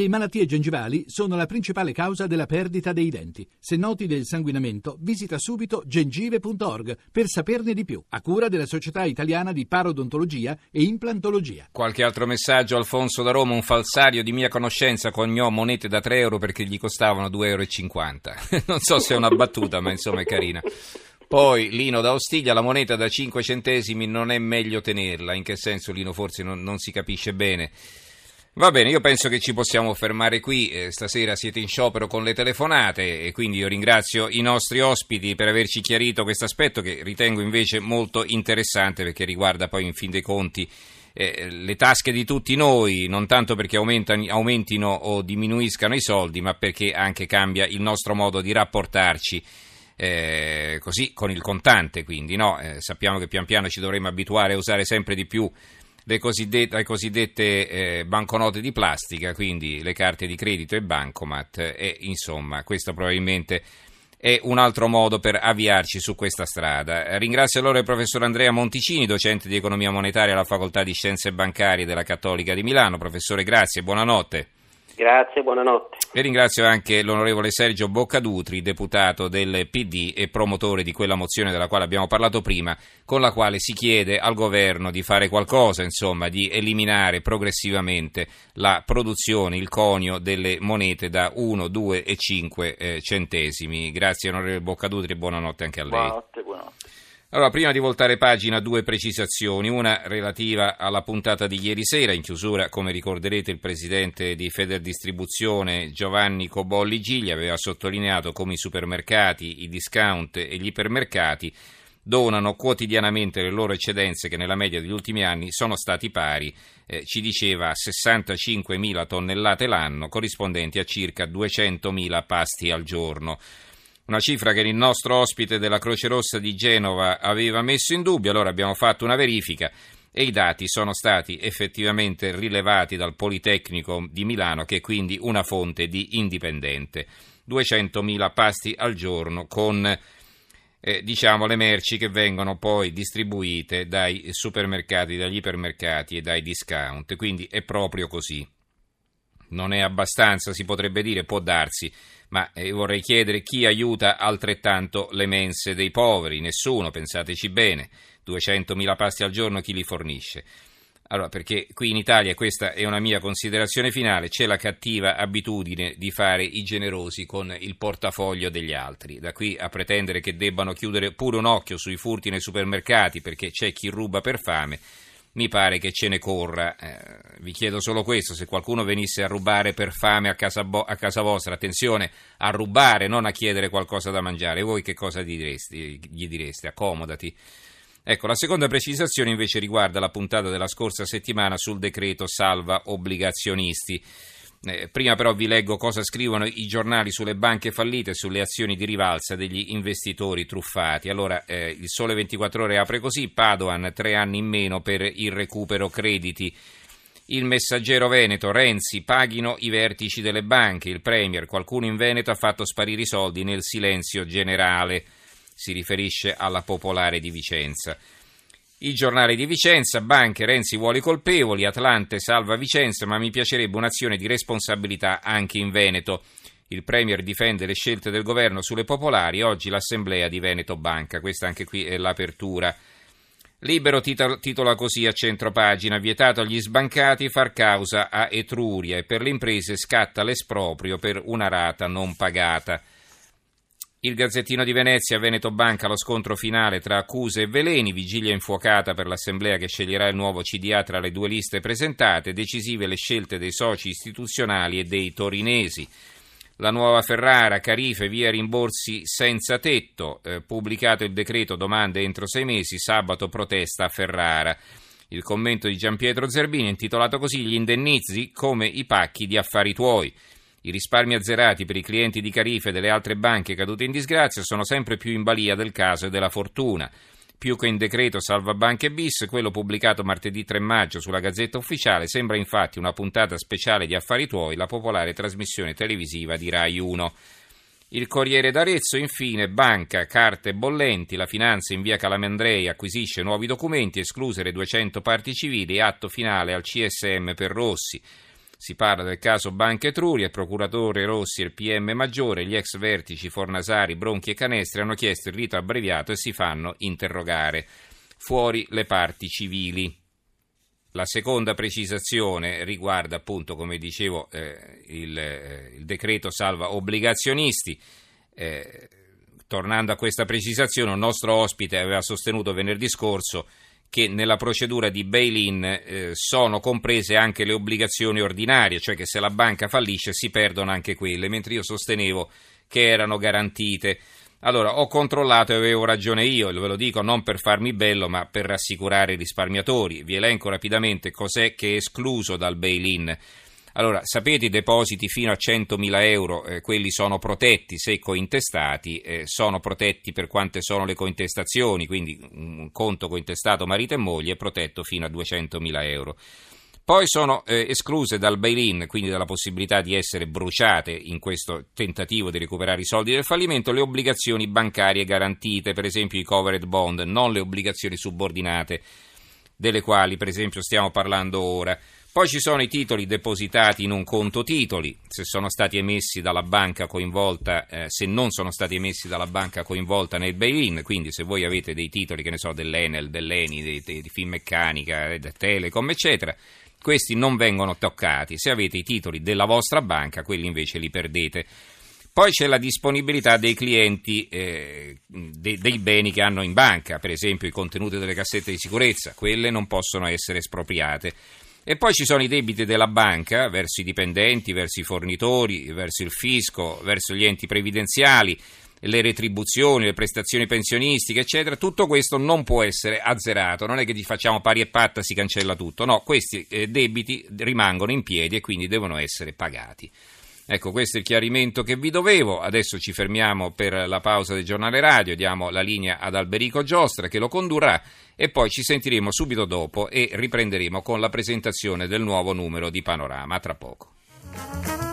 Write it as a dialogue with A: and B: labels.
A: Le malattie gengivali sono la principale causa della perdita dei denti. Se noti del sanguinamento, visita subito gengive.org per saperne di più, a cura della Società Italiana di Parodontologia e Implantologia.
B: Qualche altro messaggio, Alfonso da Roma, un falsario di mia conoscenza coniò monete da 3 euro perché gli costavano 2,50 euro. non so se è una battuta, ma insomma è carina. Poi Lino da Ostiglia, la moneta da 5 centesimi non è meglio tenerla, in che senso Lino forse non, non si capisce bene. Va bene, io penso che ci possiamo fermare qui, eh, stasera siete in sciopero con le telefonate e quindi io ringrazio i nostri ospiti per averci chiarito questo aspetto che ritengo invece molto interessante perché riguarda poi in fin dei conti eh, le tasche di tutti noi, non tanto perché aumentino o diminuiscano i soldi, ma perché anche cambia il nostro modo di rapportarci. Eh, così con il contante, quindi no? Eh, sappiamo che pian piano ci dovremo abituare a usare sempre di più le cosiddette, le cosiddette eh, banconote di plastica, quindi le carte di credito e bancomat e insomma questo probabilmente è un altro modo per avviarci su questa strada. Ringrazio allora il professor Andrea Monticini, docente di economia monetaria alla Facoltà di Scienze Bancarie della Cattolica di Milano. Professore, grazie, buonanotte.
C: Grazie, buonanotte.
B: E ringrazio anche l'onorevole Sergio Boccadutri, deputato del PD e promotore di quella mozione della quale abbiamo parlato prima, con la quale si chiede al governo di fare qualcosa, insomma, di eliminare progressivamente la produzione, il conio delle monete da 1, 2 e 5 eh, centesimi. Grazie onorevole Boccadutri e buonanotte anche a lei.
C: Buonanotte, buonanotte.
B: Allora, prima di voltare pagina, due precisazioni. Una relativa alla puntata di ieri sera. In chiusura, come ricorderete, il presidente di Federdistribuzione Giovanni Cobolli Giglia aveva sottolineato come i supermercati, i discount e gli ipermercati donano quotidianamente le loro eccedenze che nella media degli ultimi anni sono stati pari, eh, ci diceva, a 65.000 tonnellate l'anno, corrispondenti a circa 200.000 pasti al giorno una cifra che il nostro ospite della Croce Rossa di Genova aveva messo in dubbio, allora abbiamo fatto una verifica e i dati sono stati effettivamente rilevati dal Politecnico di Milano, che è quindi una fonte di indipendente. 200.000 pasti al giorno con eh, diciamo le merci che vengono poi distribuite dai supermercati, dagli ipermercati e dai discount, quindi è proprio così. Non è abbastanza, si potrebbe dire, può darsi ma eh, vorrei chiedere chi aiuta altrettanto le mense dei poveri, nessuno, pensateci bene, 200.000 pasti al giorno chi li fornisce? Allora, perché qui in Italia, questa è una mia considerazione finale, c'è la cattiva abitudine di fare i generosi con il portafoglio degli altri. Da qui a pretendere che debbano chiudere pure un occhio sui furti nei supermercati perché c'è chi ruba per fame, mi pare che ce ne corra. Eh, vi chiedo solo questo, se qualcuno venisse a rubare per fame a casa, bo- a casa, vostra, attenzione a rubare, non a chiedere qualcosa da mangiare, voi che cosa gli direste? Gli direste? Accomodati. Ecco, la seconda precisazione invece riguarda la puntata della scorsa settimana sul decreto salva obbligazionisti. Eh, prima però vi leggo cosa scrivono i giornali sulle banche fallite e sulle azioni di rivalsa degli investitori truffati. Allora, eh, il Sole 24 Ore apre così, Padoan tre anni in meno per il recupero crediti. Il messaggero Veneto, Renzi, paghino i vertici delle banche. Il Premier, qualcuno in Veneto ha fatto sparire i soldi nel silenzio generale. Si riferisce alla popolare di Vicenza. Il giornale di Vicenza, banche, Renzi vuole i colpevoli, Atlante salva Vicenza, ma mi piacerebbe un'azione di responsabilità anche in Veneto. Il Premier difende le scelte del governo sulle popolari, oggi l'assemblea di Veneto Banca, questa anche qui è l'apertura. Libero titola così a centro pagina, vietato agli sbancati far causa a Etruria e per le imprese scatta l'esproprio per una rata non pagata. Il Gazzettino di Venezia, Veneto Banca, lo scontro finale tra accuse e veleni, vigilia infuocata per l'assemblea che sceglierà il nuovo CDA tra le due liste presentate, decisive le scelte dei soci istituzionali e dei torinesi. La nuova Ferrara, Carife, via rimborsi senza tetto, eh, pubblicato il decreto domande entro sei mesi, sabato protesta a Ferrara. Il commento di Giampietro Zerbini intitolato così Gli indennizi come i pacchi di affari tuoi. I risparmi azzerati per i clienti di Carife e delle altre banche cadute in disgrazia sono sempre più in balia del caso e della fortuna. Più che in decreto salva banche bis, quello pubblicato martedì 3 maggio sulla Gazzetta Ufficiale sembra infatti una puntata speciale di Affari Tuoi, la popolare trasmissione televisiva di Rai 1. Il Corriere d'Arezzo, infine, banca, carte bollenti, la finanza in via Calamandrei acquisisce nuovi documenti, escluse le 200 parti civili, atto finale al CSM per Rossi. Si parla del caso Banca Etruria, il procuratore Rossi e il PM Maggiore, gli ex vertici Fornasari, Bronchi e Canestri hanno chiesto il rito abbreviato e si fanno interrogare. Fuori le parti civili. La seconda precisazione riguarda appunto, come dicevo, eh, il, eh, il, decreto salva obbligazionisti. Eh, tornando a questa precisazione, un nostro ospite aveva sostenuto venerdì scorso che nella procedura di bail-in eh, sono comprese anche le obbligazioni ordinarie, cioè che se la banca fallisce si perdono anche quelle, mentre io sostenevo che erano garantite. Allora, ho controllato e avevo ragione io, ve lo dico non per farmi bello, ma per rassicurare i risparmiatori. Vi elenco rapidamente cos'è che è escluso dal bail-in. Allora, sapete i depositi fino a 100.000 euro, eh, quelli sono protetti se cointestati, eh, sono protetti per quante sono le cointestazioni, quindi un conto cointestato marito e moglie è protetto fino a 200.000 euro. Poi sono eh, escluse dal bail-in, quindi dalla possibilità di essere bruciate in questo tentativo di recuperare i soldi del fallimento, le obbligazioni bancarie garantite, per esempio i covered bond, non le obbligazioni subordinate, delle quali per esempio stiamo parlando ora. Poi ci sono i titoli depositati in un conto titoli, se sono stati emessi dalla banca coinvolta, eh, se non sono stati emessi dalla banca coinvolta nel bail-in, quindi se voi avete dei titoli, che ne so, dell'Enel, dell'Eni, di, di, di Finmeccanica, eh, Telecom, eccetera, questi non vengono toccati. Se avete i titoli della vostra banca, quelli invece li perdete. Poi c'è la disponibilità dei clienti eh, de, dei beni che hanno in banca, per esempio i contenuti delle cassette di sicurezza, quelle non possono essere espropriate. E poi ci sono i debiti della banca verso i dipendenti, verso i fornitori, verso il fisco, verso gli enti previdenziali, le retribuzioni, le prestazioni pensionistiche, eccetera, tutto questo non può essere azzerato, non è che ti facciamo pari e patta, si cancella tutto, no, questi eh, debiti rimangono in piedi e quindi devono essere pagati. Ecco, questo è il chiarimento che vi dovevo. Adesso ci fermiamo per la pausa del giornale radio, diamo la linea ad Alberico Giostra che lo condurrà e poi ci sentiremo subito dopo e riprenderemo con la presentazione del nuovo numero di Panorama. Tra poco.